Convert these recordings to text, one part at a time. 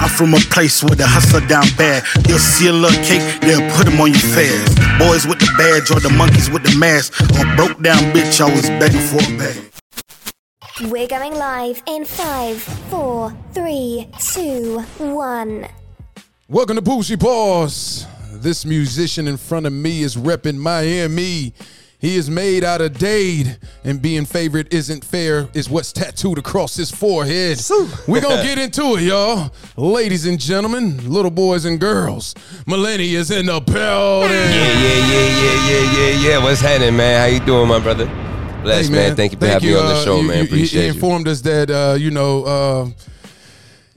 I'm from a place where the hustler down bad. You'll see a little cake, they'll put them on your fast. Boys with the badge or the monkeys with the mask. Or broke down bitch, always begging for a bag. We're going live in five, four, three, two, one. Welcome to Bougie Barz. This musician in front of me is repping Miami. He is made out of Dade, and being favorite isn't fair is what's tattooed across his forehead. We're gonna get into it, y'all. Ladies and gentlemen, little boys and girls, Milleni is in the building. Yeah, yeah, yeah, yeah, yeah, yeah, yeah. What's happening, man? How you doing, my brother? Bless, Hey, man. Thank you for having me on the uh, show, you- man. you- Appreciate he you. informed us that uh, you know uh,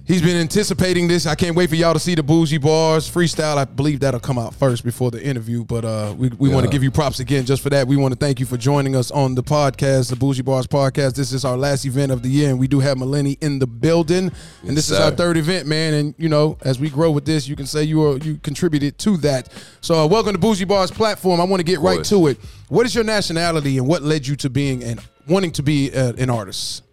he's been anticipating this. I can't wait for y'all to see the bougie barz freestyle. I believe that'll come out first before the interview, but uh, we we want to give you props again just for that. We want to thank you for joining us on the podcast, the Bougie Barz podcast. This is our last event of the year, and we do have Milleni in the building, and this is our third event, man. And you know, as we grow with this, you can say you are you contributed to that. So uh, welcome to Bougie Barz platform. I want to get right to it. What is your nationality, and what led you to being and wanting to be uh, an artist?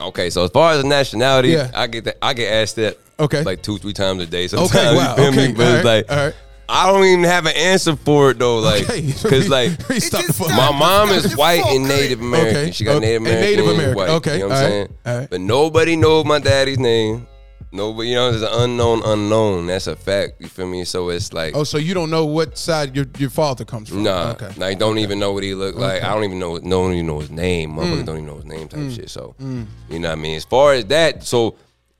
Okay, so as far as the nationality, Yeah. I get that, I get asked that Okay. like two, three times a day. Sometimes, Okay, you wow, feel me? But all it's right, like all right. I don't even have an answer for it though, like Okay, because like He stopped the fuck- my mom is white and Native American. Okay, She got okay, Native and American, Native and American. white. Okay, you know what all I'm right, saying? all right. But nobody knows my daddy's name. Nobody, you know, it's an unknown unknown. That's a fact. You feel me? So it's like. Oh, so you don't know what side your your father comes from? Nah, Okay. like don't even know what he looked like. I don't even know. No one even know his name. Mm. Don't even know his name type shit. So you know what I mean. As far as that, so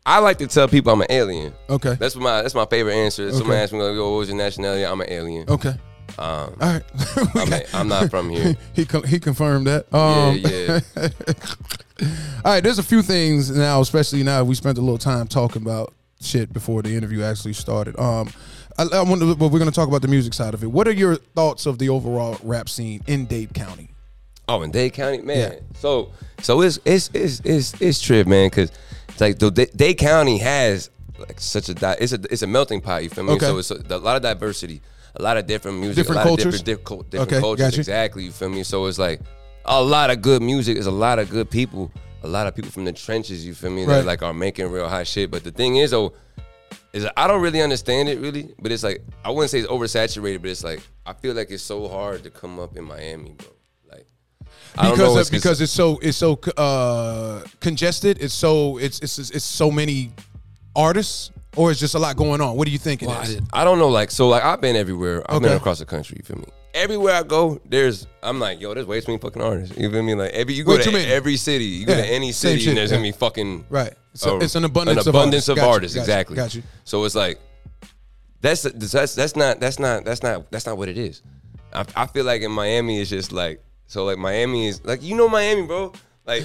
I like to tell people I'm an alien. Okay. That's my that's my favorite answer. Someone asked me like, "Yo, what was your nationality?" I'm an alien. Okay. Um, All right. I'm, a, I'm not from here. he he confirmed that. Yeah, Um, yeah. All right. There's a few things now, especially now we spent a little time talking about shit before the interview actually started. Um, I, I wonder, but we're going to talk about the music side of it. What are your thoughts of the overall rap scene in Dade County? Oh, in Dade County, man. Yeah. So so it's it's it's it's it's trip, man, because it's like the Da- Dade County has like such a di- it's a it's a melting pot. You feel me? Okay. So it's a, a lot of diversity, a lot of different music, Different a lot cultures? of different, diff- different Okay, cultures. gotcha. Exactly. You feel me? So it's like a lot of good music. There's a lot of good people. A lot of people from the trenches. You feel me? Right. That like are making real hot shit. But the thing is, though. Is I don't really understand it really, but it's like I wouldn't say it's oversaturated, but it's like I feel like it's so hard to come up in Miami, bro. Like I don't know, Because it's because it's so it's so uh, congested. It's so it's it's it's so many artists, or it's just a lot going on. What do you think it Well, I, I don't know. Like, so, like, I've been everywhere. I've Okay. been across the country. You feel me? Everywhere I go, there's. I'm like, yo, there's way too many fucking artists. You feel me? Like, every you go What to you mean? every city, you go Yeah, to any same city, shit, and there's gonna be fucking Right. So uh, it's an abundance an of abundance artists. of Got you, artists. got you, exactly. got you. So it's like that's that's that's not that's not that's not that's not what it is. I, I feel like in Miami it's just like so like Miami is like you know Miami, bro. Like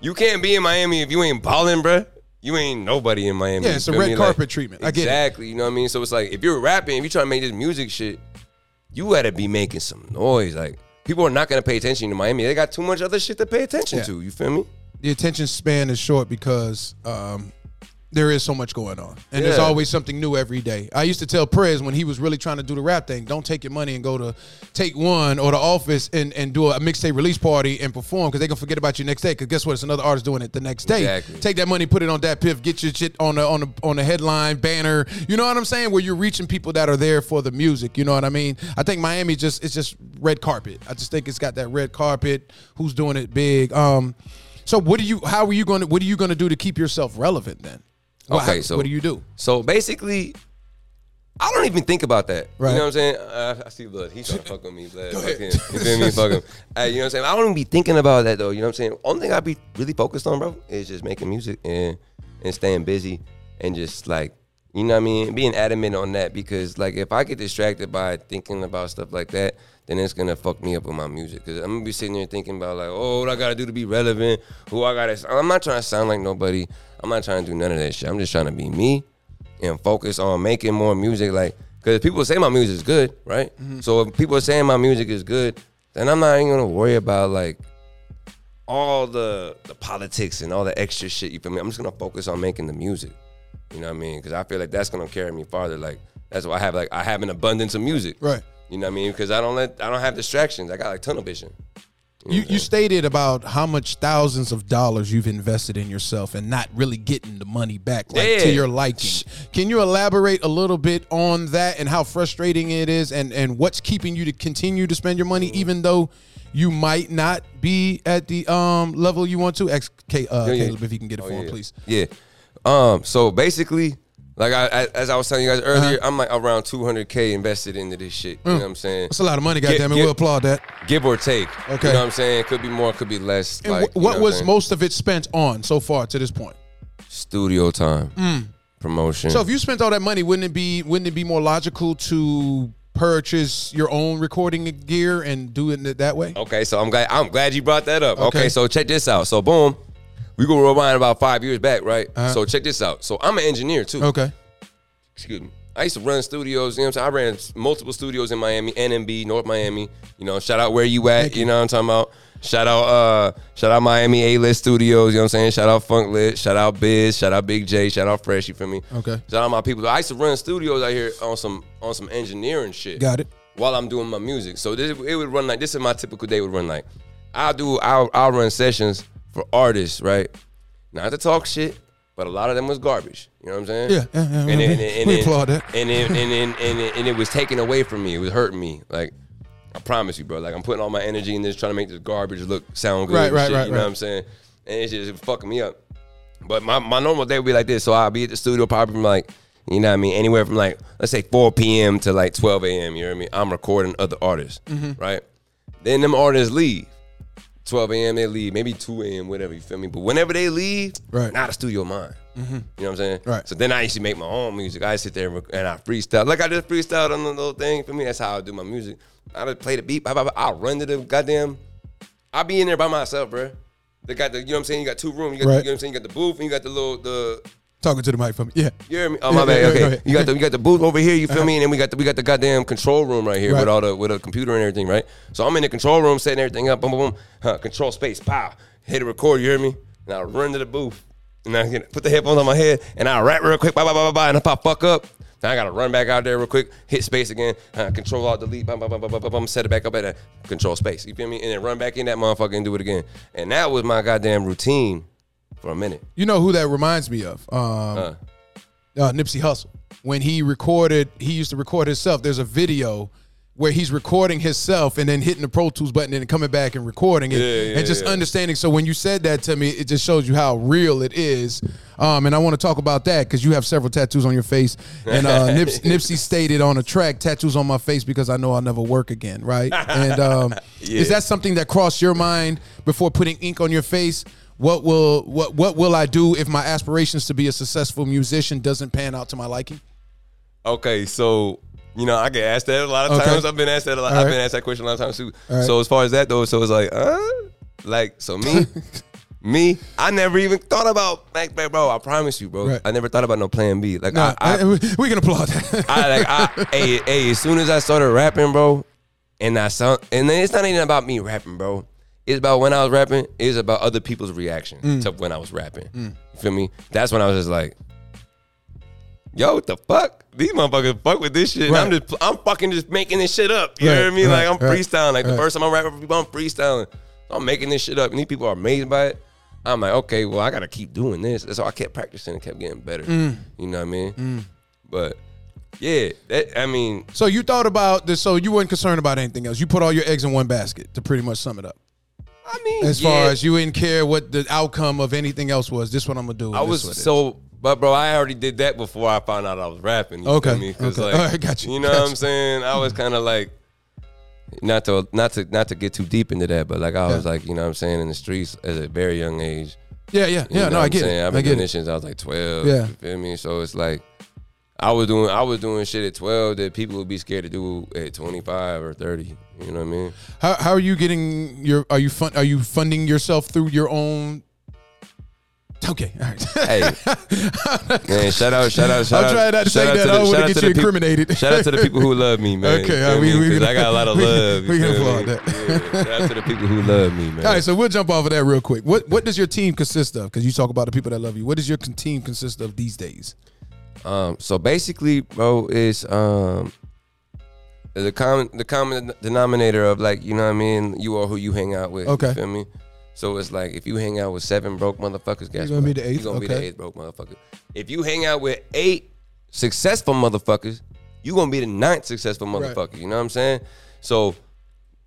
you can't be in Miami if you ain't balling, bro. You ain't nobody in Miami. Yeah, you it's a feel red carpet treatment. I get it. exactly. You know what I mean? So it's like if you're rapping, if you're trying to make this music shit, you gotta be making some noise. Like people are not gonna pay attention to Miami. They got too much other shit to pay attention Yeah. to. You feel me? the attention span is short because um, there is so much going on, and there's always something new every day. I used to tell Prez when he was really trying to do the rap thing, don't take your money and go to Take One or the Office and, and do a mixtape release party and perform because they gonna forget about you next day. Because guess what? It's another artist doing it the next day. Exactly. Take that money, put it on that piff, get your shit on the on the on the headline banner. You know what I'm saying? Where you're reaching people that are there for the music. You know what I mean? I think Miami just it's just red carpet. I just think it's got that red carpet. Who's doing it big? Um. So what do you? How are you going to? What are you going to do to keep yourself relevant then? Well, Okay, how- so- what do you do? So basically, I don't even think about that. Right. You know what I'm saying? Uh, I see blood. He's trying to fuck with me, blood. Fuck him. You feel me? Fuck him. Hey, you know what I'm saying? I don't even be thinking about that though. You know what I'm saying? Only thing I be really focused on, bro, is just making music and and staying busy and just like you know what I mean, being adamant on that because like if I get distracted by thinking about stuff like that, then it's gonna fuck me up with my music. Cause I'm gonna be sitting there thinking about like, oh, what I gotta do to be relevant, who I gotta. I'm not trying to sound like nobody. I'm not trying to do none of that shit. I'm just trying to be me and focus on making more music. Like, cause people say my music is good, right? Mm-hmm. So if people are saying my music is good, then I'm not even gonna worry about like all the the politics and all the extra shit. You feel me? I'm just gonna focus on making the music. You know what I mean? Because I feel like that's gonna carry me farther. Like that's why I have like I have an abundance of music. Right. You know what I mean? Because I don't let I don't have distractions. I got like tunnel vision. You you stated about how much thousands of dollars you've invested in yourself and not really getting the money back like to your liking. Can you elaborate a little bit on that and how frustrating it is and and what's keeping you to continue to spend your money even though you might not be at the um level you want to? Ex K- uh, Yeah, yeah. Caleb, if you can get it Oh, for him, please. Yeah. Um. So basically, like I, I as I was telling you guys earlier, Uh-huh. I'm like around 200k invested into this shit. You know what I'm saying? That's a lot of money, goddamn it. We'll applaud that. Give or take. Okay. You know what I'm saying? Could be more, could be less. And like, wh- you what know was I'm most of it spent on so far to this point? studio time, promotion. Mm. So if you spent all that money, wouldn't it be wouldn't it be more logical to purchase your own recording gear and do it that way? Okay, so I'm glad I'm glad you brought that up. Okay, Okay. so check this out. So boom, we go rewind about five years back, right? Uh-huh. So check this out. So I'm an engineer too. Okay. Excuse me. I used to run studios. You know what I'm saying? I ran multiple studios in Miami, NMB, North Miami. You know, shout out where you at. You. know what I'm talking about? Shout out, uh, shout out Miami A List Studios. You know what I'm saying? Shout out Funk Lit. Shout out Biz. Shout out Big J. Shout out Fresh. You feel me? Okay. Shout out my people. I used to run studios out here on some on some engineering shit Got it. while I'm doing my music. So this it would run like this is my typical day would run like. I'll do I'll I'll run sessions for artists, right? Not to talk shit, but a lot of them was garbage. You know what I'm saying? Yeah, yeah, yeah, And we- and then, we applaud that. And then, and then, and then, and it was taken away from me. It was hurting me. Like I promise you, bro. Like I'm putting all my energy in this, trying to make this garbage look sound good. Right, right, shit, right, You know what I'm saying? And it's just fucking me up. But my, my normal day would be like this. So I'll be at the studio probably from like, you know what I mean, anywhere from like, let's say 4 p.m. to like 12 a.m. You know what I mean? I'm recording other artists, Mm-hmm. right? Then them artists leave. 12 a.m. they leave, maybe 2 a.m. whatever you feel me. But whenever they leave, Right. Mm-hmm. now the studio mine. You know what I'm saying? Right. So then I used to make my own music. I sit there and I freestyle. Like I just freestyled on the little thing. For me, that's how I do my music. I just play the beat. Blah, blah, blah. I'll run to the goddamn. I'll be in there by myself, bro. They got the, you know what I'm saying? You got two rooms. You got, Right. you know what I'm saying? You got the booth and you got the little, the, Talking to the mic for me. Yeah. you hear me? Oh Yeah, my bad. yeah, Okay, ahead. you got the you got the booth over here. You feel me? And then we got the we got the goddamn control room right here Right. with all the with a computer and everything, right? So I'm in the control room setting everything up. Boom, boom, boom. Huh, control space. Pow. Hit a record. You hear me? And I run to the booth and I get, put the headphones on my head and I rap real quick. Bye bye bye bye bye. And if I fuck up. Now I gotta run back out there real quick, hit space again, uh, control alt delete, bum, bum, bum, bum, bum, bum, set it back up at a control space. You feel me? And then run back in that motherfucker and do it again. And that was my goddamn routine for a minute. You know who that reminds me of? Um, Uh, uh, Nipsey Hussle. When he recorded, he used to record himself. There's a video where he's recording himself and then hitting the Pro Tools button and then coming back and recording it Yeah, yeah, and just yeah. understanding. So when you said that to me, it just shows you how real it is. Um, and I want to talk about that because you have several tattoos on your face. And uh, Nips, Nipsey stated on a track, tattoos on my face because I know I'll never work again, right? And um, is that something that crossed your mind before putting ink on your face? What will what what will I do if my aspirations to be a successful musician doesn't pan out to my liking? Okay, so you know I get asked that a lot of Okay. times. I've been asked that a lot. All I've right. been asked that question a lot of times too. Right. So as far as that though, so it's like, uh, like so me, me, I never even thought about like, bro. I promise you, bro. Right. I never thought about no plan B. Like Nah, I, I, we can applaud that. I like I, hey, hey, as soon as I started rapping, bro, and I sound, and then it's not even about me rapping, bro. It's about when I was rapping. It's about other people's reaction Mm. to when I was rapping. You feel me? That's when I was just like, yo, what the fuck? These motherfuckers fuck with this shit. And I'm just, I'm fucking just making this shit up. You Right, know what I mean? right, like I'm right, freestyling. Like the first time I'm rapping for people, I'm freestyling. I'm making this shit up, and these people are amazed by it. I'm like, okay, well, I gotta keep doing this. So I kept practicing and kept getting better. Mm. You know what I mean? But yeah, that I mean, so you thought about this. So you weren't concerned about anything else. You put all your eggs in one basket to pretty much sum it up. I mean, As yeah, far as you didn't care what the outcome of anything else was. This what I'm gonna do. I was what it is. so, but bro, I already did that before I found out I was rapping. You Okay, feel me? 'Cause, okay. like, All right, got you, You know what you. I'm saying? I was kind of like, not to not to not to get too deep into that, but like I was Yeah. like, you know what I'm saying, in the streets at a very young age. Yeah, yeah, You yeah. know No, what I I'm get saying? it. I've I been get doing it. this since I was like 12. Yeah. You feel me? So it's like I was doing I was doing shit at 12 that people would be scared to do at 25 or 30. You know what I mean? How, how are you getting your? Are you fun? Are you funding yourself through your own? Okay, all right. Hey, man! Shout out, shout out, shout out. I'm out! trying not to say that. the- I don't wanna get you incriminated. Shout out to the people who love me, man. Okay, I feel mean, me? we 'Cause I got a lot of we love. we can applaud that. Yeah, shout out to the people who love me, man. All right, so we'll jump off of that real quick. What what does your team consist of? Because you talk about the people that love you. What does your team consist of these days? Um, so basically, bro, it's um, the common the common denominator of like you know what I mean. You are who you hang out with. Okay. You feel me? So it's like if you hang out with seven broke motherfuckers, guess You're gonna what? be the eighth? You're gonna be the eighth broke motherfucker. If you hang out with eight successful motherfuckers, you're gonna be the ninth successful Right. motherfucker. You know what I'm saying? So,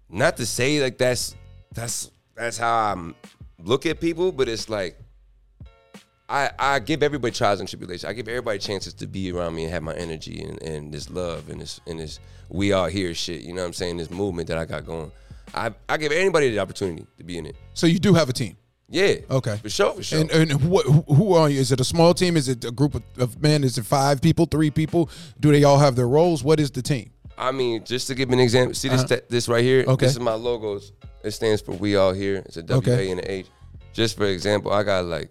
not to say like that's that's that's how I look at people, but it's like I, I give everybody trials and tribulations. I give everybody chances to be around me and have my energy and, and this love and this and this we are here shit. You know what I'm saying? This movement that I got going. I, I give anybody the opportunity to be in it. So you do have a team. Yeah. Okay. For sure, for sure. And, and what, who are you? Is it a small team? Is it a group of, of men? Is it five people, three people? Do they all have their roles? What is the team? I mean, just to give an example, see this this right here. Uh-huh. Okay. This is my logos. It stands for We All Here. It's a W Okay. A and an H. Just for example, I got like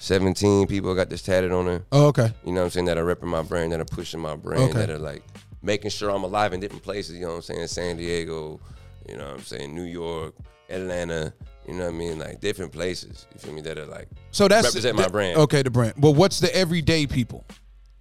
17 people got this tatted on there. Oh, okay. You know what I'm saying? That are repping my brand, that are pushing my brand, Okay. that are like making sure I'm alive in different places. You know what I'm saying? San Diego, you know what I'm saying? New York, Atlanta. You know what I mean? Like different places. You feel me? That are like So that's Represent my brand. Okay, the brand. Well, what's the everyday people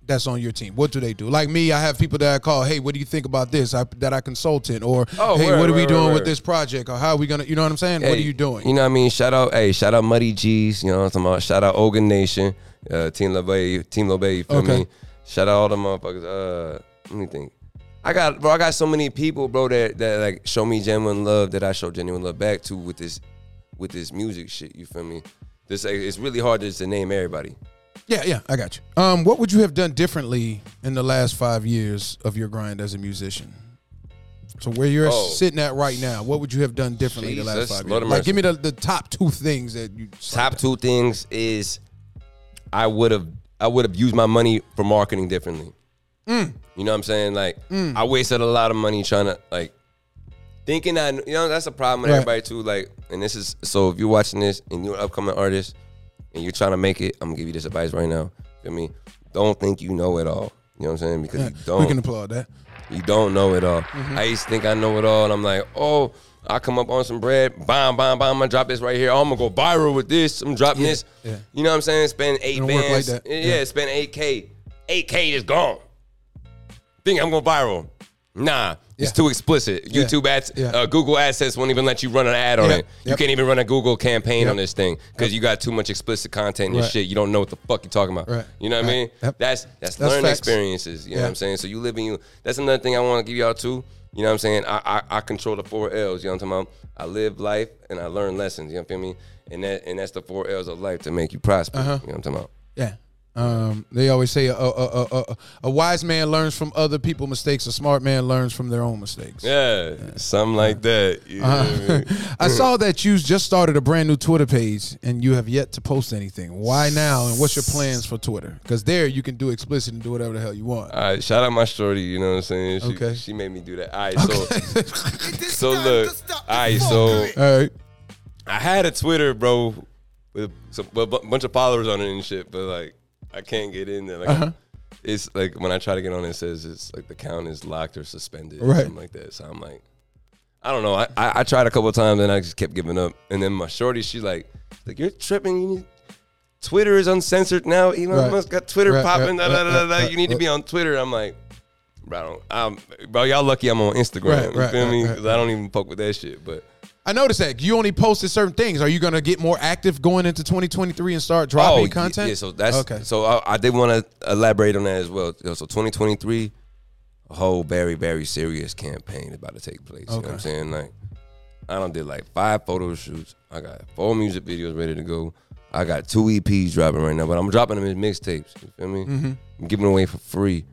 that's on your team? What do they do? Like me, I have people that I call. Hey, what do you think about this? I, that I consult in, or Oh, hey, word, what are we word, doing word, with this project, or how are we gonna? You know what I'm saying? what are you doing? You know what I mean? Shout out, hey, shout out Muddy G's. You know what I'm talking about? Shout out Ogun Nation, uh, Team LeBay, Team LeBay. You feel Okay. me? Shout out all the motherfuckers. Uh, let me think. I got, bro. I got so many people, bro, that that like show me genuine love that I show genuine love back to with this, with this music shit. You feel me? This like, it's really hard just to name everybody. Yeah, yeah, I got you. Um, what would you have done differently in the last five years of your grind as a musician? So where you're Oh. sitting at right now, what would you have done differently in the last five years? of Like, give me the, the top two things that you Top two things is I would have I would have used my money for marketing differently. Mm. You know what I'm saying? Like I wasted a lot of money trying to like thinking I you know that's a problem with Right. everybody too. Like and this is so if you're watching this and you're an upcoming artist and you're trying to make it, I'm gonna give you this advice right now. Feel me? Don't think you know it all. You know what I'm saying? Because you don't. we can applaud that. You don't know it all. Mm-hmm. I used to think I know it all, and I'm like, oh, I come up on some bread, bam, bam, bam. I'm gonna drop this right here. Oh, I'm gonna go viral with this. I'm dropping this. yeah. You know what I'm saying? Spend eight like bands. Yeah, Yeah. spend eight k. Eight k is gone. Think I'm gonna viral? Nah, it's too explicit. YouTube ads, uh, Google AdSense won't even let you run an ad on it. You can't even run a Google campaign on this thing because you got too much explicit content and Right. this shit. You don't know what the fuck you're talking about. Right. You know what I mean? That's that's, That's learning facts. experiences. You know what I'm saying? So you live in you. That's another thing I want to give y'all too. You know what I'm saying? I, I I control the four L's. You know what I'm talking about? I live life and I learn lessons. You know what I mean? And that and that's the four L's of life to make you prosper. Uh-huh. You know what I'm talking about? Yeah. Um, they always say a, a, a, a, a wise man learns from other people's mistakes. A smart man learns from their own mistakes. Yeah, something like that. You know Uh-huh. I mean? I saw that you just started a brand new Twitter page and you have yet to post anything. Why now? And what's your plans for Twitter? Because there you can do explicit and do whatever the hell you want. All right, shout out my shorty. You know what I'm saying? She, Okay. She made me do that. All right, so so look. All right, so All right. I had a Twitter, bro, with some, with a bunch of followers on it and shit, but like I can't get in there. Like Uh-huh. it's like when I try to get on, it says it's like the account is locked or suspended, or Right. something like that. So I'm like, I don't know. I, I, I tried a couple of times and I just kept giving up. And then my shorty, she's like, like you're tripping. You need Twitter is uncensored now. Elon Right. Musk got Twitter Right, popping. right, da, da, da, right, da. right, You need to be on Twitter. I'm like. Bro, I don't, I'm, bro, y'all lucky I'm on Instagram. You feel me? Because I don't even fuck with that shit. But I noticed that you only posted certain things. Are you going to get more active going into 2023 and start dropping y- content? Oh, Yeah, so that's okay. So I, I did want to elaborate on that as well. So 2023, a whole very very serious campaign is about to take place. You know what I'm saying? Like I done did like five photo shoots. I got four music videos ready to go. I got two EPs dropping right now, but I'm dropping them as mixtapes. You feel me? Mm-hmm. I'm giving away for free.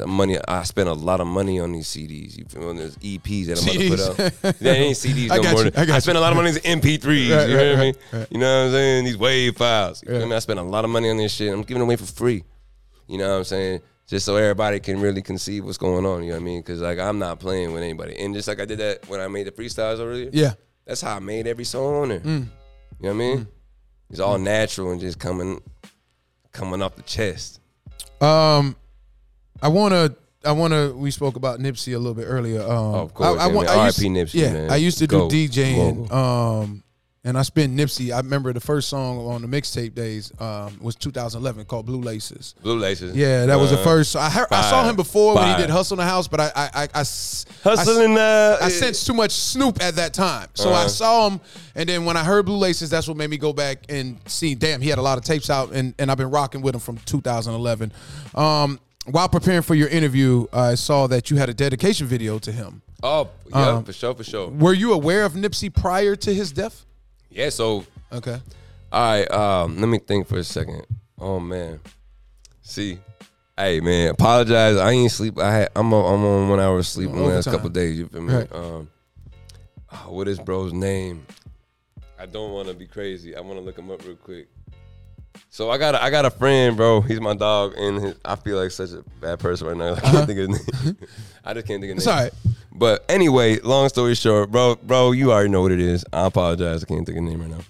That money, I spent a lot of money on these CDs. You feel me? On these EPs that I'm about to put out. They ain't CDs I no more. you, I got I spent a lot of money on these MP3s. Right, you right, hear me? right, right. You know what I'm saying? These wave files. You Yeah. feel me? I spent a lot of money on this shit. I'm giving it away for free. You know what I'm saying? Just so everybody can really conceive what's going on. You know what I mean? Because like I'm not playing with anybody. And just like I did that when I made the freestyles earlier. yeah. That's how I made every song on there. Mm. You know what I mean? It's all natural and just coming coming off the chest. Um, I want to. I want to. We spoke about Nipsey a little bit earlier. Um, Oh, of course, I, I, I used, R.I.P. Nipsey, Yeah, man. I used to do. DJing. Um, and I spent Nipsey. I remember the first song on the mixtape days um, was 2011 called Blue Laces. Blue Laces. Yeah, that was the Uh, first. I heard, I saw him before when he did Hustle in the House, but I I I, I Hustling. Uh, I sensed too much Snoop at that time. So I Uh-huh. saw him, and then when I heard Blue Laces, that's what made me go back and see. Damn, he had a lot of tapes out, and, and I've been rocking with him from 2011. Um, while preparing for your interview, I saw that you had a dedication video to him. Oh, yeah, Um, for sure, for sure. Were you aware of Nipsey prior to his death? Yeah, so Okay. All right, um, let me think for a second. Oh man, see, hey man, apologize. I ain't sleep. I had, I'm on, I'm on one hour of sleep in the last couple of days. You feel me? Right. Um, oh, what is bro's name? I don't want to be crazy. I want to look him up real quick. So I got a, I got a friend, bro. He's my dog, and his, I feel like such a bad person right now. I can't think of his uh-huh. name. I just can't think of his name. right. But anyway, long story short, bro, bro, you already know what it is. I apologize. I can't think of the name right now.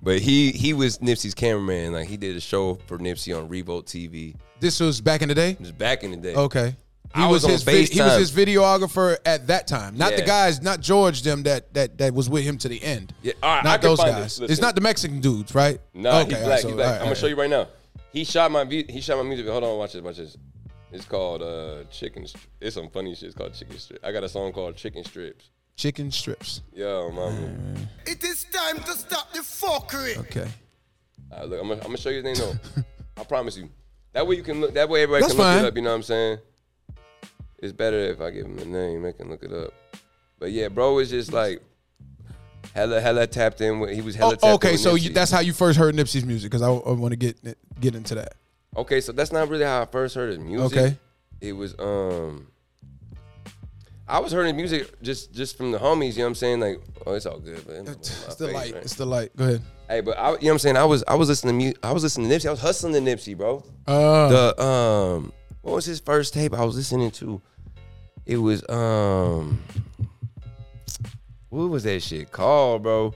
But he he was Nipsey's cameraman. Like he did a show for Nipsey on Revolt TV. This was back in the day. Just back in the day. Okay. He I was, was on his vid- he was his videographer at that time. Not the guys, not George them that that that was with him to the end. Yeah, all right, not can those guys. it. It's not the Mexican dudes, right? No, Okay, he all black. right, so- he black. all right, I'm gonna all show you right now. He shot my vi- he shot my music. Hold on, watch this. Watch this. It's called uh chicken. Stri- It's some funny shit. It's called chicken Strips. I got a song called Chicken Strips. Chicken strips. Yo, mama. It is time to stop the fuckery. Okay. All right, look, I'm gonna, I'm gonna show you his name though. I promise you. That way you can look. That way everybody That's can look fine. it up. You know what I'm saying? It's better if I give him a name. They can look it up. But yeah, bro is just like hella hella tapped in. With, he was hella Oh, tapped in okay, so you, that's how you first heard Nipsey's music because I, want to get get into that. okay. So that's not really how I first heard his music. Okay. It was um. I was hearing music just just from the homies. You know what I'm saying? Like, oh, it's all good. Man. It's the light. It's the light. Go ahead. Hey, but I, you know what I'm saying? I was I was listening to mu- I was listening to Nipsey. I was hustling to Nipsey, bro. Uh, the um what was his first tape I was listening to? It was um what was that shit called, bro?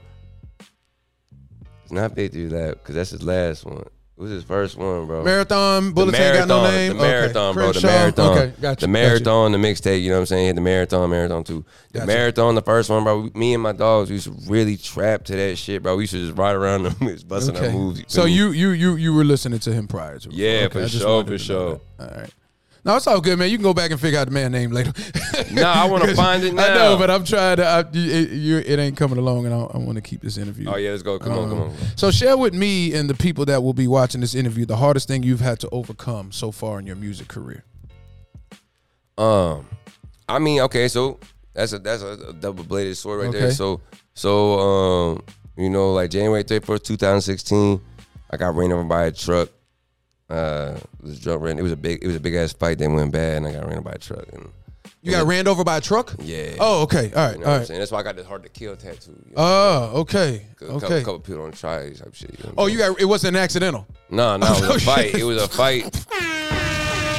It's not Victory Lap because that's his last one. It was his first one, bro. marathon. Bullets ain't got no name. The marathon, okay. bro. The marathon. Okay, got you. The marathon, the mixtape. You know what I'm saying? The marathon, marathon two. The Gotcha. marathon, the first one, bro. Me and my dogs used to really trap to that shit, bro. We used to just ride around them, busting our Okay. moves. So me? you you you you were listening to him prior to. Yeah, for sure, for sure. All right. No, it's all good, man. You can go back and figure out the man name later. no, I wanna find it I know, but I'm trying to. I, it, you, it ain't coming along, and I, I want to keep this interview. Oh yeah, let's go. Come on, come Um, on. So share with me and the people that will be watching this interview the hardest thing you've had to overcome so far in your music career. Um, I mean, okay, so that's a that's a, double bladed sword right Okay. there. So so um, you know, like January thirty first, two thousand sixteen, I got ran over by a truck. Uh, this drunk ran. It was a big it was a big ass fight that went bad, and I got ran over by a truck. And You got ran over by a truck? yeah. Oh, okay. All right. You know all right. saying? That's why I got this hard to kill tattoo. You know? Oh, okay. a couple, Okay. couple people don't try type shit. You know Oh, you got it wasn't accidental. no, no, it was a fight. It was a fight.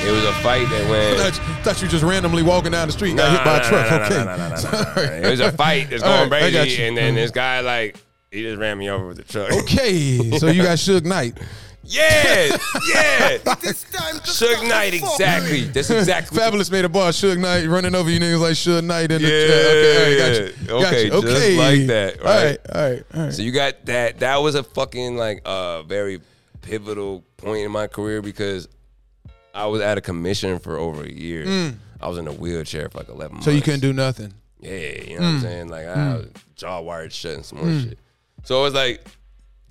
It was a fight that went. thought, thought you just randomly walking down the street and got hit by a nah, truck. nah, nah, okay. nah, nah, nah, nah, nah. It was a fight that's going right, crazy, and then this guy like he just ran me over with the truck. Okay, so you got Suge Knight. Yeah, yeah. It's time to Suge Knight, exactly. That's exactly. Fabolous made a bar. Suge Knight running over you niggas like Suge Knight in the Yeah, okay, all right, got you. yeah. Got Okay, you. just like that, All right, All right, all right, all right. So you got that. That was a fucking like uh very pivotal point in my career because I was out of commission for over a year. I was in a wheelchair for like eleven months. Mm. So you couldn't do nothing. Yeah, you know what I'm saying? Like I was jaw wired shut and some more shit. So it was like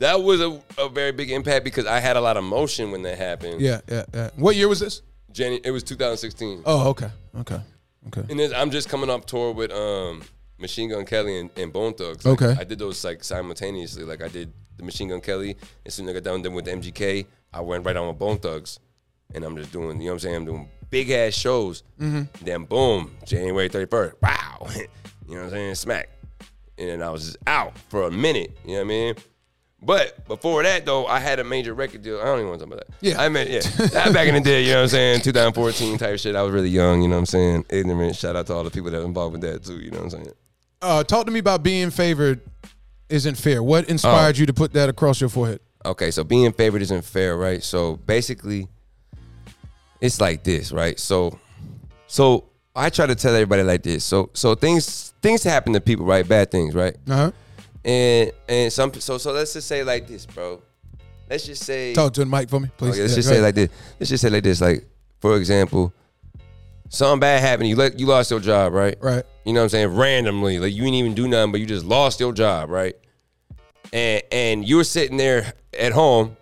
that was a, a very big impact because I had a lot of motion when that happened. Yeah, yeah, yeah. What year was this? January, it was 2016. Oh, okay, okay, okay. And then I'm just coming off tour with um Machine Gun Kelly and, and Bone Thugs. Okay. I did those like simultaneously. Like I did the Machine Gun Kelly, and soon as I got done then with the MGK, I went right on with Bone Thugs. And I'm just doing, you know what I'm saying? I'm doing big ass shows. Mm-hmm. Then boom, January 31st. Wow. you know what I'm saying? Smack. And then I was just out for a minute. You know what I mean? But before that though, I had a major record deal. I don't even want to talk about that. Yeah. I mean, yeah. That back in the day, you know what I'm saying? 2014 type shit. I was really young, you know what I'm saying? Ignorant. Shout out to all the people that are involved with that too, you know what I'm saying? Uh, talk to me about being favored isn't fair. What inspired Oh. you to put that across your forehead? Okay, so being favored isn't fair, right? So basically, it's like this, right? So, so I try to tell everybody like this. So, so things things happen to people, right? Bad things, right? Uh huh. And and some so so let's just say like this, bro. Let's just say talk to the mic for me, please. Okay, let's yeah, just say ahead. like this. Let's just say like this. Like for example, something bad happened. You let you lost your job, right? Right. You know what I'm saying? Randomly, like you didn't even do nothing, but you just lost your job, right? And and you're sitting there at home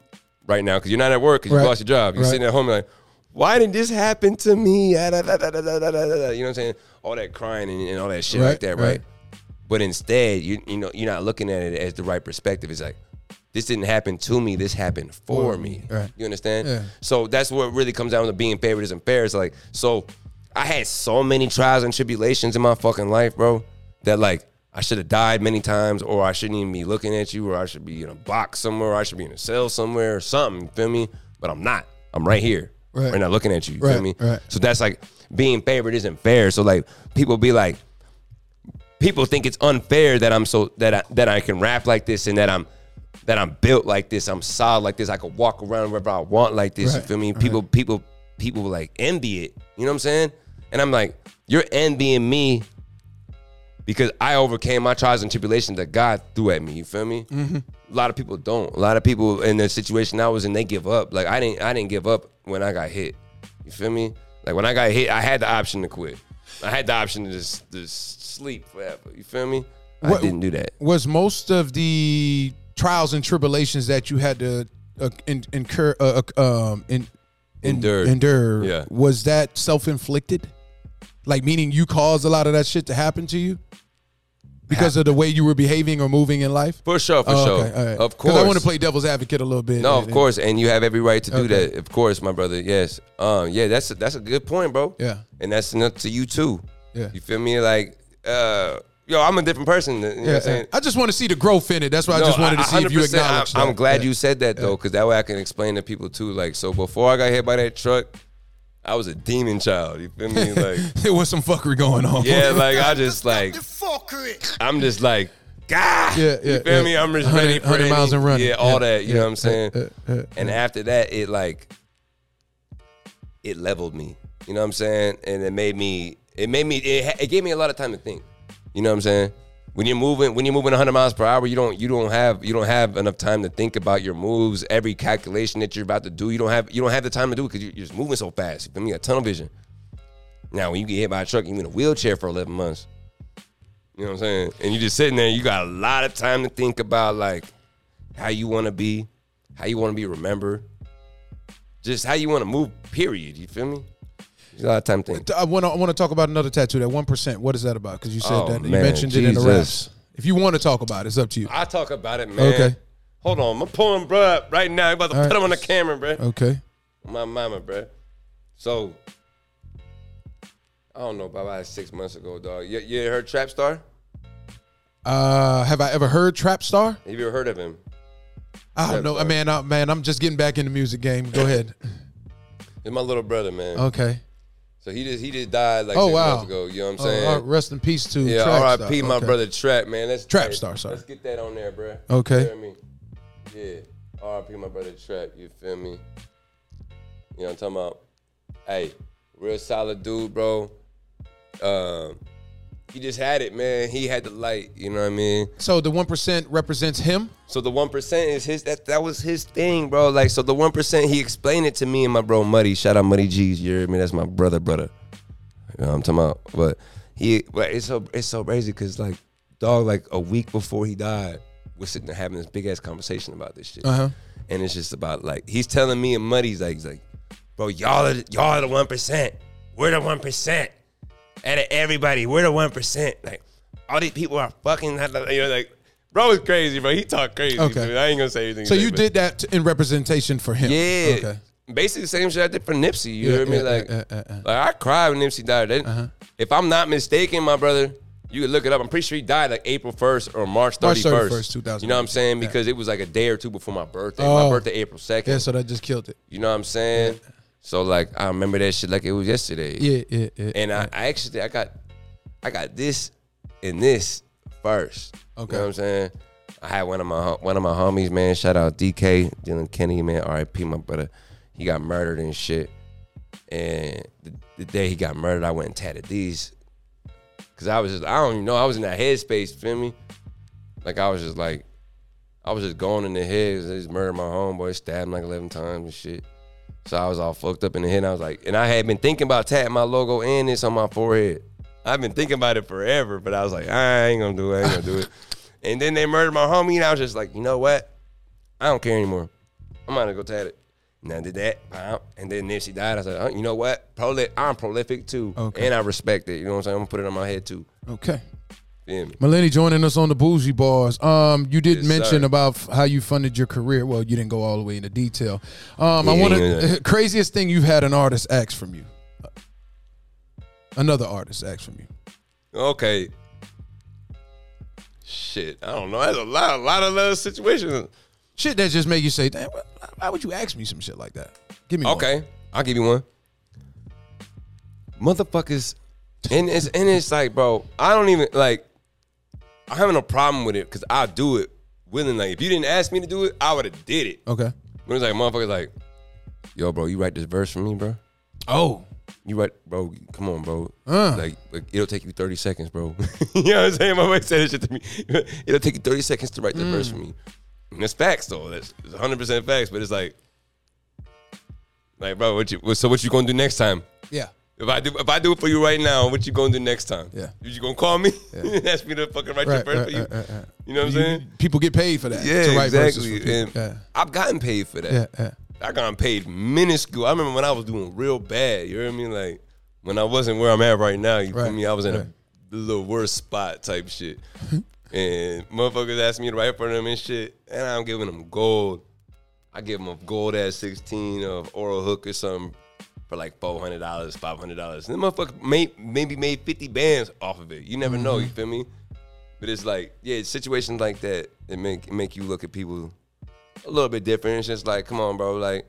right now because you're not at work because right. you lost your job. You're right. sitting at home like, why did this happen to me? You know what I'm saying? All that crying and, and all that shit right. like that, right? But instead, you you know you're not looking at it as the right perspective. It's like this didn't happen to me. This happened for me, right. You understand? Yeah. So that's what really comes down to being favored isn't fair. It's like so I had so many trials and tribulations in my fucking life, bro, that like I should have died many times, or I shouldn't even be looking at you, or I should be in a box somewhere, or I should be in a cell somewhere or something. You feel me? But I'm not. I'm right here. Right. Right now looking at you. You Right, feel me? right. So that's like being favored isn't fair. So like people be like, people think it's unfair that I'm so that I, that I can rap like this and that I'm that I'm built like this. I'm solid like this. I can walk around wherever I want like this. You feel me? right. People people people like envy it. You know what I'm saying? And I'm like, you're envying me because I overcame my trials and tribulations that God threw at me. You feel me? Mm-hmm. A lot of people don't. A lot of people in the situation I was in, they give up. Like I didn't I didn't give up when I got hit. You feel me? Like when I got hit, I had the option to quit. I had the option to just, just sleep forever. You feel me? I What- didn't do that. Was most of the trials and tribulations that you had to uh, in, incur, uh, uh, um, in, in, Endured. endure, Yeah. was that self inflicted? Like meaning you caused a lot of that shit to happen to you because of the way you were behaving or moving in life. For sure, for Oh, sure. okay, right. Of course. I want to play devil's advocate a little bit. No, of course, and you have every right to do Okay. that. Of course, my brother. Yes. Um. Yeah. That's a, that's a good point, bro. Yeah. And that's enough to you too. Yeah. You feel me? Like, uh, yo, I'm a different person. You know what I'm saying? I just want to see the growth in it. That's why I No, just wanted to see if you 100%, acknowledge I'm, that. I'm glad Yeah. you said that though, because that way I can explain to people too. Like, so before I got hit by that truck, I was a demon child. You feel me? Like, there was some fuckery going on. yeah, like I just like fuckery. I'm just like, God. Yeah, yeah, You feel yeah. me? I'm just 100 ready for 100 any- miles and running. Yeah, all Yeah, that. You yeah, know what I'm saying? uh, uh, uh, and after that, it like it leveled me. You know what I'm saying? And it made me. It made me. It, it gave me a lot of time to think. You know what I'm saying? When you're moving, when you're moving 100 miles per hour, you don't you don't have you don't have enough time to think about your moves. Every calculation that you're about to do, you don't have you don't have the time to do it because you're, just moving so fast. You feel me? A tunnel vision. Now, when you get hit by a truck, you're in a wheelchair for 11 months. You know what I'm saying? And you're just sitting there, you got a lot of time to think about like how you want to be, how you want to be remembered, just how you want to move. Period. You feel me? There's a lot of time to. I want to I want to talk about another tattoo. That one percent. What is that about? Because you said Oh, that you man, mentioned it in the Jesus. raps. If you want to talk about it, it's up to you. I talk about it, man. Okay. Hold on, I'm pulling bro up right now. I'm about to All put right. him on the camera, bro. Okay. My mama, bro. So, I don't know, about like six months ago, dog. You, you heard Trap Star? Uh, have I ever heard Trap Star? Have you ever heard of him? I don't Trap know, Star. man. I, man, I'm just getting back in the music game. Go ahead. It's my little brother, man. Okay. So he just he just died like Oh, six wow. months ago. You know what I'm Oh, saying? right, rest in peace to Yeah, R.I.P. My Okay. brother Trap, man. Let's Trap hey, Star, sorry. Let's get that on there, bro. Okay. You feel me? Yeah. R.I.P. my brother Trap. You feel me? You know what I'm talking about? Hey, real solid dude, bro. Um, he just had it, man. He had the light. You know what I mean? So the one percent represents him. So the one percent is his. That that was his thing, bro. Like so, the one percent he explained it to me and my bro Muddy. Shout out Muddy G's. You hear me? That's my brother, brother. You know what I'm talking about? But he, but it's so it's so crazy because like dog, like a week before he died, we're sitting there having this big ass conversation about this shit, Uh huh. and it's just about like he's telling me and Muddy's like he's like, bro, y'all are y'all are the one percent. We're the one percent. Out of everybody, we're the one percent. Like all these people are fucking. You know, like bro was crazy, bro. He talk crazy. Okay. dude. I ain't gonna say anything. So you did that in representation for him. yeah. Okay. Basically the same shit I did for Nipsey. You Yeah, hear me? yeah, like, yeah, yeah, yeah. like I cried when Nipsey died. Uh-huh. If I'm not mistaken, my brother, you could look it up. I'm pretty sure he died like April 1st or March 31st. March 31st, 2000. You know what I'm saying? Because it was like a day or two before my birthday. Oh. My birthday April 2nd. Yeah. So that just killed it. You know what I'm saying? So like I remember that shit like it was yesterday. Yeah. Yeah. yeah And I, I actually I got I got this and this first. Okay. You know what I'm saying? I had one of my one of my homies, man. Shout out DK, Dylan Kenny, man. R.I.P. My brother. He got murdered and shit. And the, the day he got murdered, I went and tatted these. Cause I was just I don't even know. I was in that headspace, feel me? Like I was just like, I was just going in the head. They just murdered my homeboy, stabbed him like eleven times and shit. So I was all fucked up in the head. And I was like, and I had been thinking about tatting my logo and this on my forehead. I've been thinking about it forever, but I was like, I ain't gonna do it. I ain't gonna do it. And then they murdered my homie, and I was just like, you know what? I don't care anymore. I'm gonna go tat it. And I did that, and then Nipsey died. I said, oh, you know what? Proli- I'm prolific too, Okay. and I respect it. You know what I'm saying? I'm gonna put it on my head too. Okay. Feel me? Milleni joining us on the Bougie Barz. Um, you did Yes, mention sir. about f- how you funded your career. Well, you didn't go all the way into detail. Um, I want yeah. to craziest thing you've had an artist ask from you. Another artist ask from you. Okay. Shit, I don't know. That's a lot, a lot of little situations. Shit that just make you say, "Damn, why- would you ask me some shit like that?" Give me one. Okay, I'll give you one. Motherfuckers, and it's and it's like, bro, I don't even like. I'm having a problem with it because I'll do it willingly. Like, if you didn't ask me to do it, I would have did it. Okay. When it's like motherfuckers, like, yo, bro, you write this verse for me, bro. Oh. You write, bro. Come on, bro. Uh. Like, like, it'll take you 30 seconds, bro. you know what I'm saying? My wife said this shit to me. it'll take you 30 seconds to write the verse for me. And that's facts, though. That's 100 percent facts. But it's like, like, bro, what you? So what you gonna do next time? Yeah. If I do, if I do it for you right now, what you gonna do next time? Yeah. You you gonna call me? Ask me to fucking write Right, your verse right, for you. right, right, right. You know what I'm saying? People get paid for that. Yeah, to write exactly. And Yeah. I've gotten paid for that. Yeah, yeah. I got paid minuscule. I remember when I was doing real bad. You know what I mean? Like when I wasn't where I'm at right now. You feel me? I was in right. a little worse spot type shit. and motherfuckers ask me to write for them and shit, and I'm giving them gold. I give them a gold ass 16 of oral hook or something for like four hundred dollars, five hundred dollars. And the motherfucker made maybe made 50 bands off of it. You never know. You Mm-hmm. feel me? But it's like, yeah, situations like that that make make you look at people a little bit different. It's just like, come on, bro. Like,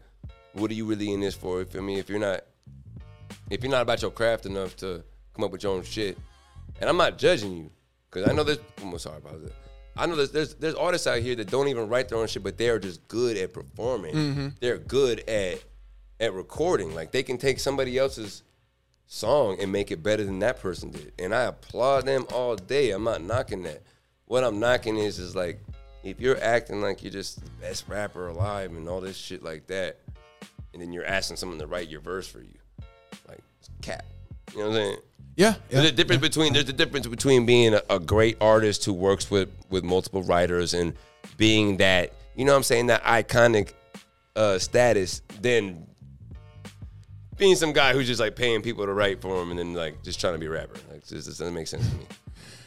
what are you really in this for? You feel me? If you're not, if you're not about your craft enough to come up with your own shit, and I'm not judging you, because I know there's. I'm sorry about that. I know there's, there's there's artists out here that don't even write their own shit, but they are just good at performing. They're good at at recording. Like they can take somebody else's song and make it better than that person did. And I applaud them all day. I'm not knocking that. What I'm knocking is is like if you're acting like you're just the best rapper alive and all this shit like that, and then you're asking someone to write your verse for you, like cap. You know what I'm saying? Yeah. There's a difference between there's a difference between being a, a great artist who works with with multiple writers and being that you know what I'm saying that iconic uh, status than being some guy who's just like paying people to write for him and then like just trying to be a rapper. Like this, this doesn't make sense to me.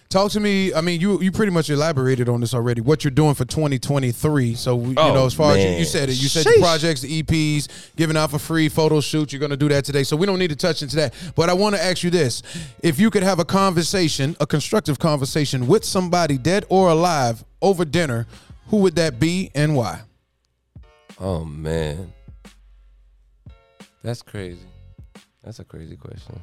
Talk to me. I mean, you you pretty much elaborated on this already. What you're doing for 2023. So you Oh, know, as far as you, man. you said it, you said the Sheesh. projects, the EPs, giving out for free photo shoots. You're going to do that today. So we don't need to touch into that. But I want to ask you this: If you could have a conversation, a constructive conversation with somebody dead or alive over dinner, who would that be and why? Oh man, that's crazy. That's a crazy question.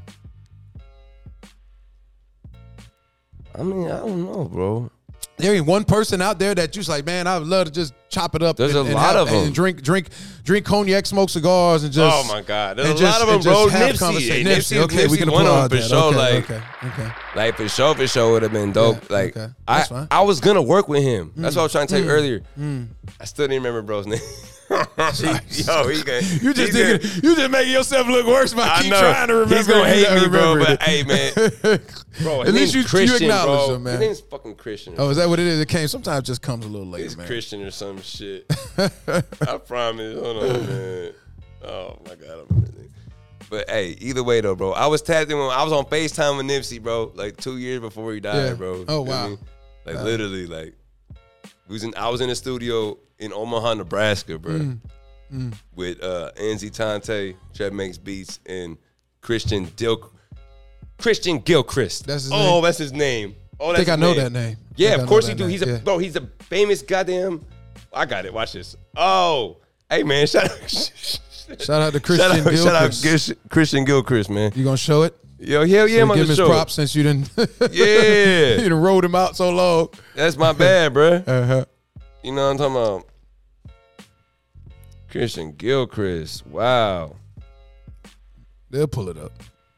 I mean, I don't know, bro. There ain't one person out there that you's like, man, I would love to just chop it up. There's and, a and lot have- them. And drink, drink, drink cognac, smoke cigars, and just. oh my god, there's a and lot of them, bro. Nipsey, hey, Nipsey, Nipsey, okay, we Nipsey can one of applaud them for that. sure. Okay, like, okay, okay. like for sure, for sure would have been dope. Yeah, like. I, I was gonna work with him. That's what I was trying to Mm. you earlier. I still didn't remember bro's name. Yo, he gonna, You just gonna- you just making yourself look worse by I keep know. trying to remember. He's gonna hate me, bro. remember But it. hey, man, bro, At least you- you acknowledge bro. him, man. His name's fucking Christian. Oh, is that what it is? It came. Sometimes just comes a little later, It's man. Christian or some shit. I promise. Hold on, man. Oh my god. I'm really- But hey, either way though, bro. I was tapped in when I was on FaceTime with Nipsey, bro, like two years before he died, Yeah. bro. Oh, wow. me? Like literally, like we was in I was in the studio in Omaha, Nebraska, bro. Mm. With uh Enzi Tante, Trev Makes Beats, and Christian Dil Christian Gilchrist. That's his oh, name? that's his name. Oh, I think I know name. that name. Yeah, I of course he do. name. He's a Yeah. bro. He's a famous goddamn. I got it. Watch this. Oh, hey man, shout out, Shout out to Christian shout out, shout out Gilchrist. Christian Gilchrist, man. You gonna show it? Yo, hell yeah, So I'm give him his props since you didn't. Yeah. you done rolled him out so long. That's my bad, bruh. Uh-huh. You know what I'm talking about? Christian Gilchrist. Wow. They'll pull it up.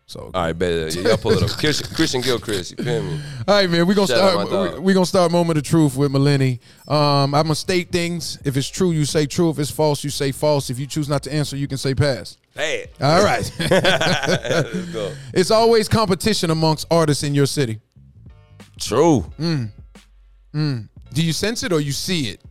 So All right, bet. Y'all pull it up. Christian, Christian Gilchrist, you feel me? All right, man. We're gonna Shout start. we- we gonna start moment of truth with Milleni. Um, I'm gonna state things. If it's true, you say true. If it's false, you say false. If you choose not to answer, you can say pass. Bad. All right. Let's go. it's always competition amongst artists in your city. True. mm Do you sense it or you see it?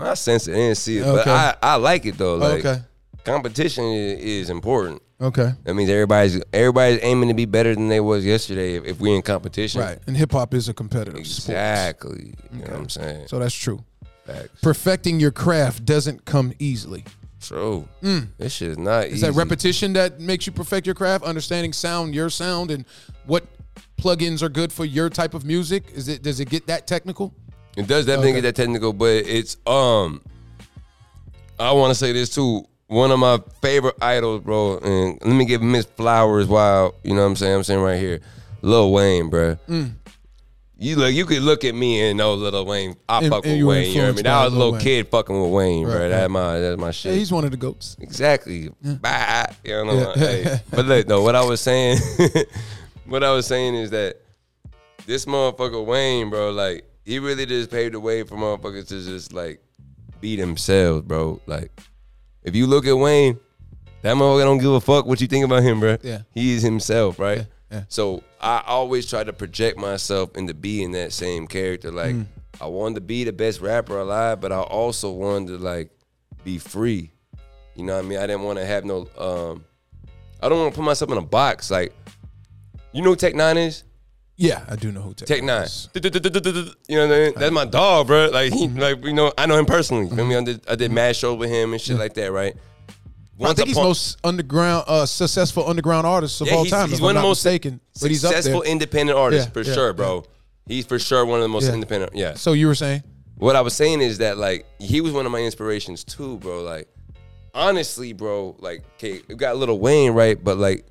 I sense it and see it, but Okay. I, I like it though. Like Okay. competition is, is important. Okay. That means everybody's everybody's aiming to be better than they was yesterday if, if we're in competition. Right. And hip hop is a competitive sport. Exactly. You know what I'm saying? So that's true. Facts. Perfecting your craft doesn't come easily. True. Mm. This shit is not Is easy. that repetition that makes you perfect your craft? Understanding sound, your sound, and what plugins are good for your type of music? Is it does it get that technical? It does definitely Okay. get that technical, but it's um. I want to say this too. One of my favorite idols, bro, and let me give Miss Flowers while you know what I'm saying. I'm saying right here, Lil Wayne, bro. Mm. You look, you could look at me and know Lil Wayne. I And- fuck and with you Wayne. You know what I mean? That was a little Wayne. kid fucking with Wayne, bro. Right, That's my that's my shit. Yeah, he's one of the goats. Exactly. Bye. You know, Yeah. hey. But look, though, what I was saying, what I was saying is that this motherfucker Wayne, bro, like he really just paved the way for motherfuckers to just like be themselves, bro. Like if you look at Wayne, that motherfucker don't give a fuck what you think about him, bro. Yeah. he is himself, right? Yeah, yeah. So I always try to project myself into being that same character. Like Mm. I wanted to be the best rapper alive, but I also wanted to like be free. You know what I mean? I didn't want to have no. um I don't want to put myself in a box. Like, you know, who Tech N9ne is Yeah, I do know who Tech, Tech N9ne. is. You know what I mean? That's my dog, bro. Like he, mm-hmm. like you know, I know him personally. You feel me? I mm-hmm. did, I did mad shows with him and shit mm-hmm. like that, right? I think he's upon- most underground, uh, successful underground artist of Yeah, all he's, time. he's one of the most mistaken, but he's up successful independent artists Yeah, for sure, bro. He's for sure one of the most independent. Yeah. So you were saying? What I was saying is that like he was one of my inspirations too, bro. Like honestly, bro, like okay, we got Lil Wayne, right? But like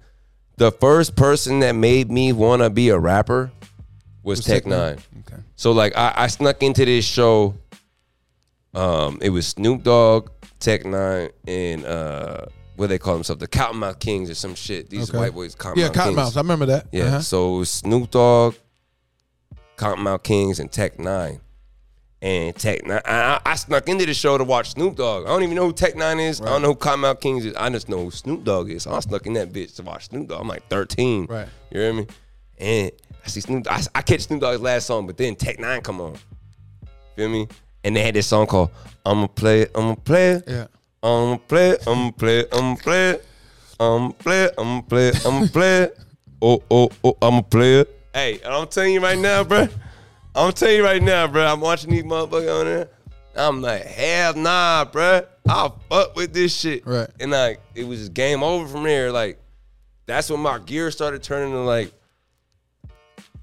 the first person that made me want to be a rapper was, Tech N9ne. Okay. So like I, I snuck into this show. Um, it was Snoop Dogg, Tech N9ne, and uh, what they call themselves, the Kottonmouth Kings or some shit. These Okay. white boys, Kottonmouth Yeah. Kottonmouth. I remember that. Yeah. Uh-huh. So it was Snoop Dogg, Kottonmouth Kings, and Tech N9ne. And Tech N9ne, I, I I snuck into the show to watch Snoop Dogg. I don't even know who Tech N9ne is. I don't know who Kottonmouth Kings is. I just know who Snoop Dogg is. So I snuck in that bitch to watch Snoop Dogg. I'm like 13. Right. You hear me? And I see Snoop. I, I catch Snoop Dogg's last song, but then Tech N9ne come on. Feel me? And they had this song called "I'ma Play It, I'ma Play It." Yeah. I'ma play it, I'ma play it, I'ma play it. I'ma play it, I'ma play it, I'ma play it. Oh, oh, oh, I'ma play it. Hey, and I'm telling you right now, bro. I'm telling you right now, bro. I'm watching these motherfuckers on there. I'm like, hell nah, bro. I'll fuck with this shit. Right. And like, it was just game over from there. Like, that's when my gear started turning to like,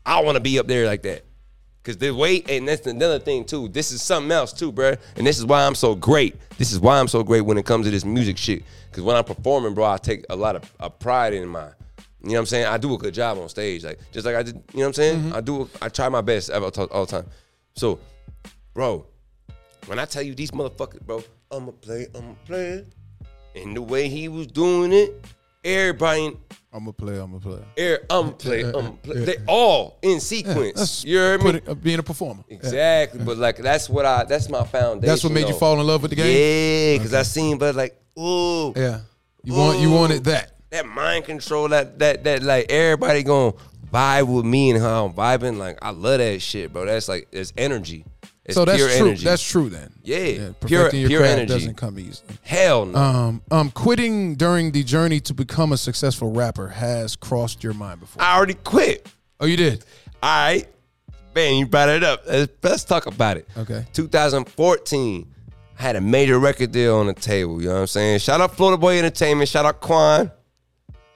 I want to be up there like that. Cause the weight, and that's another thing too. This is something else too, bro. And this is why I'm so great. This is why I'm so great when it comes to this music shit. Cause when I'm performing, bro, I take a lot of, of pride in my, you know what I'm saying? I do a good job on stage, like just like I did. You know what I'm saying? I do. I try my best all, all the time. So, bro, when I tell you these motherfuckers, bro, I'ma play, I'ma play, and the way he was doing it, everybody I'm gonna play. I'm gonna play. Air, I'm play, I'm play. They all in sequence. That's you heard me? uh, being a performer. Yeah. Exactly, but like that's what I. That's my foundation. That's what made you fall in love with the game. Yeah, because I seen, but like, ooh, Yeah. You want you wanted that. That mind control, that that that like everybody gonna vibe with me and how I'm vibing. Like I love that shit, bro. That's like it's energy. It's so that's pure true. energy. That's true then. Yeah, perfecting pure- pure energy. doesn't come easily. hell no. Um, um, quitting during the journey to become a successful rapper has crossed your mind before. I already quit. oh, you did. All right, man, you brought it up. Let's, let's talk about it. Okay. 2014, I had a major record deal on the table. You know what I'm saying? Shout out Florida Boy Entertainment. Shout out Quan.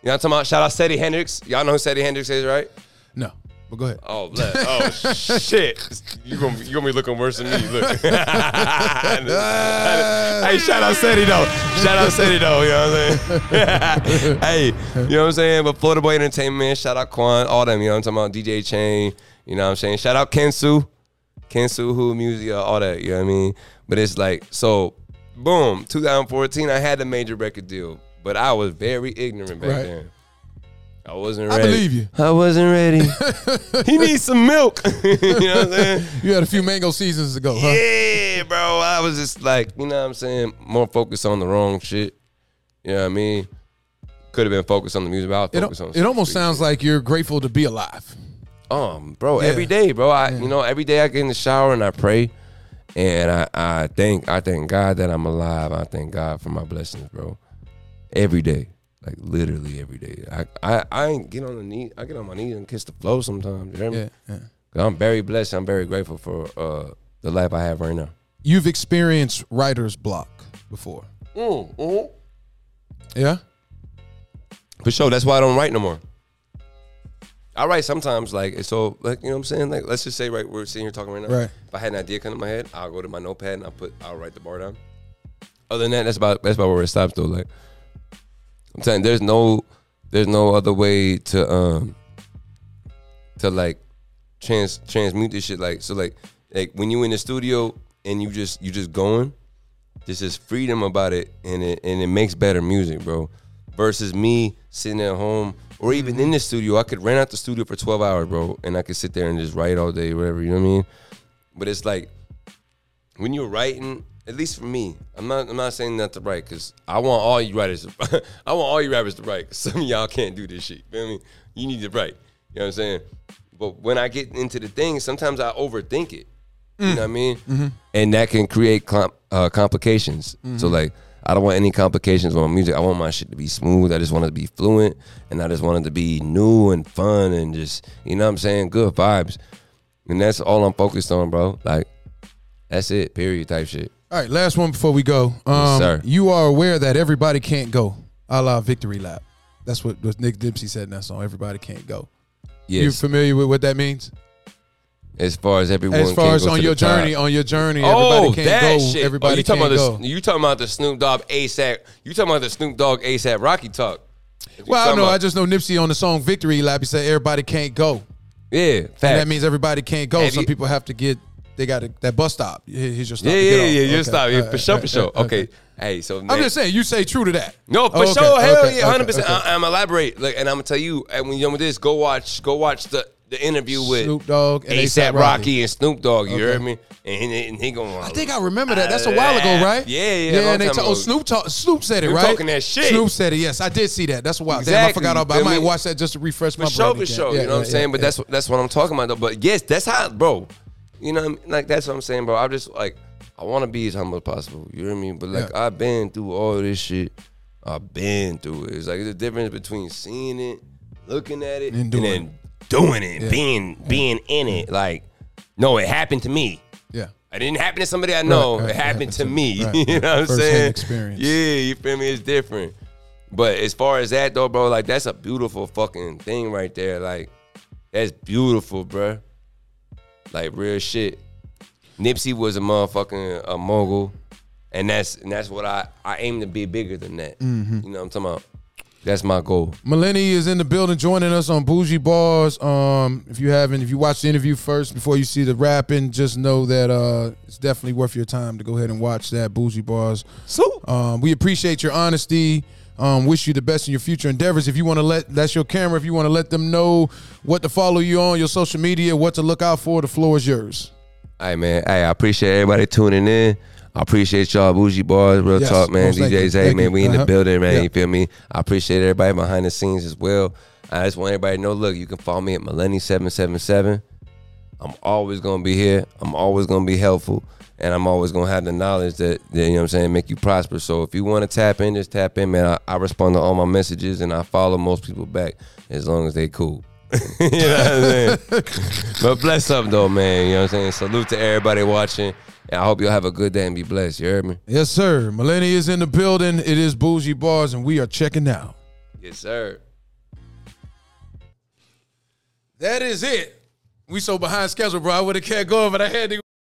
You know what I'm talking about? Shout out Sadie Hendrix. Y'all know who Sadie Hendrix is, right? No, but go ahead. Oh, bless. oh shit! You gonna you gonna be looking worse than me. Look. hey, shout out Sadie though. Shout out Sadie though. You know what I'm saying? hey, you know what I'm saying? But Florida Boy Entertainment. Shout out Quan. All them. You know what I'm talking about? DJ Chain. You know what I'm saying? Shout out Kensu. Kensu Who Music. uh, All that. You know what I mean? But it's like so. Boom. 2014. I had a major record deal, but I was very ignorant back Right. then. I wasn't I ready. believe you. I wasn't ready. he needs some milk. you know what I'm saying? You had a few mango seasons ago, huh? Yeah, bro. I was just like, you know what I'm saying? More focused on the wrong shit. You know what I mean? Could have been focused on the music, but I was It, focused on it almost street sounds like you're grateful to be alive. Um, bro, Yeah. every day, bro. I you know, every day I get in the shower and I pray. And I, I thank I thank God that I'm alive. I thank God for my blessings, bro. Every day. Like literally every day. I I, I ain't get on the knee. I get on my knees and kiss the floor sometimes. You me? Yeah, yeah. I'm very blessed. I'm very grateful for uh the life I have right now. You've experienced writer's block before. Yeah? For sure. That's why I don't write no more. I write sometimes, like so like you know what I'm saying. Like let's just say right we're sitting here talking right now. Right. If I had an idea come to my head, I'll go to my notepad and I'll put I'll write the bar down. Other than that, that's about that's about where it stops though. Like I'm you, there's no there's no other way to um to like trans transmute this shit. Like so like like when you in the studio and you just you just going, there's just freedom about it and it and it makes better music, bro. Versus me sitting at home or even in the studio, I could rent out the studio for 12 hours, bro, and I could sit there and just write all day, whatever, you know what I mean? But it's like when you're writing, at least for me, I'm not I'm not saying not to write because I want all you writers, to, I want all you rappers to write. some of y'all can't do this shit. You feel me? You need to write. You know what I'm saying? But when I get into the thing, sometimes I overthink it. You know what I mm. mean? Mm-hmm. And that can create com- uh, complications. So mm-hmm. like, I don't want any complications with my music. I want my shit to be smooth. I just want it to be fluent, and I just want it to be new and fun and just you know what I'm saying, good vibes. And that's all I'm focused on, bro. Like, that's it. Period. Type shit. All right, last one before we go. Um, sir. You are aware that everybody can't go, a la Victory Lap. That's what, what Nick Dempsey said in that song. Everybody can't go. You Yes. familiar with what that means? as far as everyone. As far as on your the top. journey, on your journey, Oh, everybody can't go. shit. Everybody oh, you talking can't about go. the you talking about the Snoop Dogg ASAP? You talking about the Snoop Dogg ASAP Rocky talk? Well, I don't know. about- I just know Nipsey on the song Victory Lap. He said everybody can't go, yeah, that means everybody can't go. Have Some you- people have to get. They got a, that bus stop. Here's your stop. Yeah, yeah, yeah, yeah. Okay. Stop. Yeah, All for sure, all for sure. all right, Okay. Hey, so I'm just saying. You say true to that. No, for oh, Okay, sure. Hell okay, yeah, hundred okay, percent. okay. I'm elaborate, like, and I'm gonna tell you. And when you're done with this, go watch, go watch the the interview with Snoop Dogg and ASAP Rocky. Rocky and Snoop Dogg. You Okay. heard me? And he, and he going. I think I remember that. That's a uh, while ago, right? Yeah, yeah, Yeah, and they ta- oh, Snoop talk, Snoop said it, Snoop right? talking that shit. Snoop said it. Yes, I did see that. That's a while. Damn, I forgot you about. I feel might watch that just to refresh my For sure, for sure. Yeah, you know what I'm yeah, saying? yeah, but yeah. that's that's what I'm talking about though. But yes, that's how, bro. You know, what I mean? like that's what I'm saying, bro. I'm just like, I want to be as humble as possible. You know what I mean? But like, Yeah. I've been through all this shit. I've been through it. It's like the difference between seeing it, looking at it, And and, doing then doing it, Yeah. being being in it. Like, no, it happened to me. yeah. It didn't happen to somebody I know. right, it happened to me. right, you right. know what I'm First-hand saying? experience. Yeah, you feel me? It's different. But as far as that though, bro, like that's a beautiful fucking thing right there. Like that's beautiful, bro. Like real shit. Nipsey was a motherfucking a mogul, and that's and that's what I I aim to be bigger than that. Mm-hmm. You know what I'm talking about? That's my goal. Milleni is in the building joining us on Bougie Barz. Um, if you haven't, if you watched the interview first before you see the rapping, just know that uh, it's definitely worth your time to go ahead and watch that Bougie Barz. So Um, we appreciate your honesty. Um, wish you the best in your future endeavors. If you want to let that's your camera. If you want to let them know what to follow you on your social media, what to look out for, the floor is yours. All right, man. Hey, I appreciate everybody tuning in. I appreciate y'all, bougie boys, real Yes, talk, man. most thank you. DJs, hey, man, you. we in Uh-huh. the building, man. Yeah. You feel me? I appreciate everybody behind the scenes as well. I just want everybody to know, look, you can follow me at Milleni777. I'm always gonna be here. I'm always gonna be helpful. And I'm always gonna have the knowledge that, that you know what I'm saying, make you prosper. So if you wanna tap in, just tap in, man. I, I respond to all my messages and I follow most people back as long as they cool. you know what I'm saying? But bless up though, man. You know what I'm saying? Salute to everybody watching. And I hope you'll have a good day and be blessed. You heard me? Yes, sir. Milleni is in the building. It is Bougie Barz, and we are checking out. Yes, sir. That is it. We so behind schedule, bro. I would have kept going, but I had to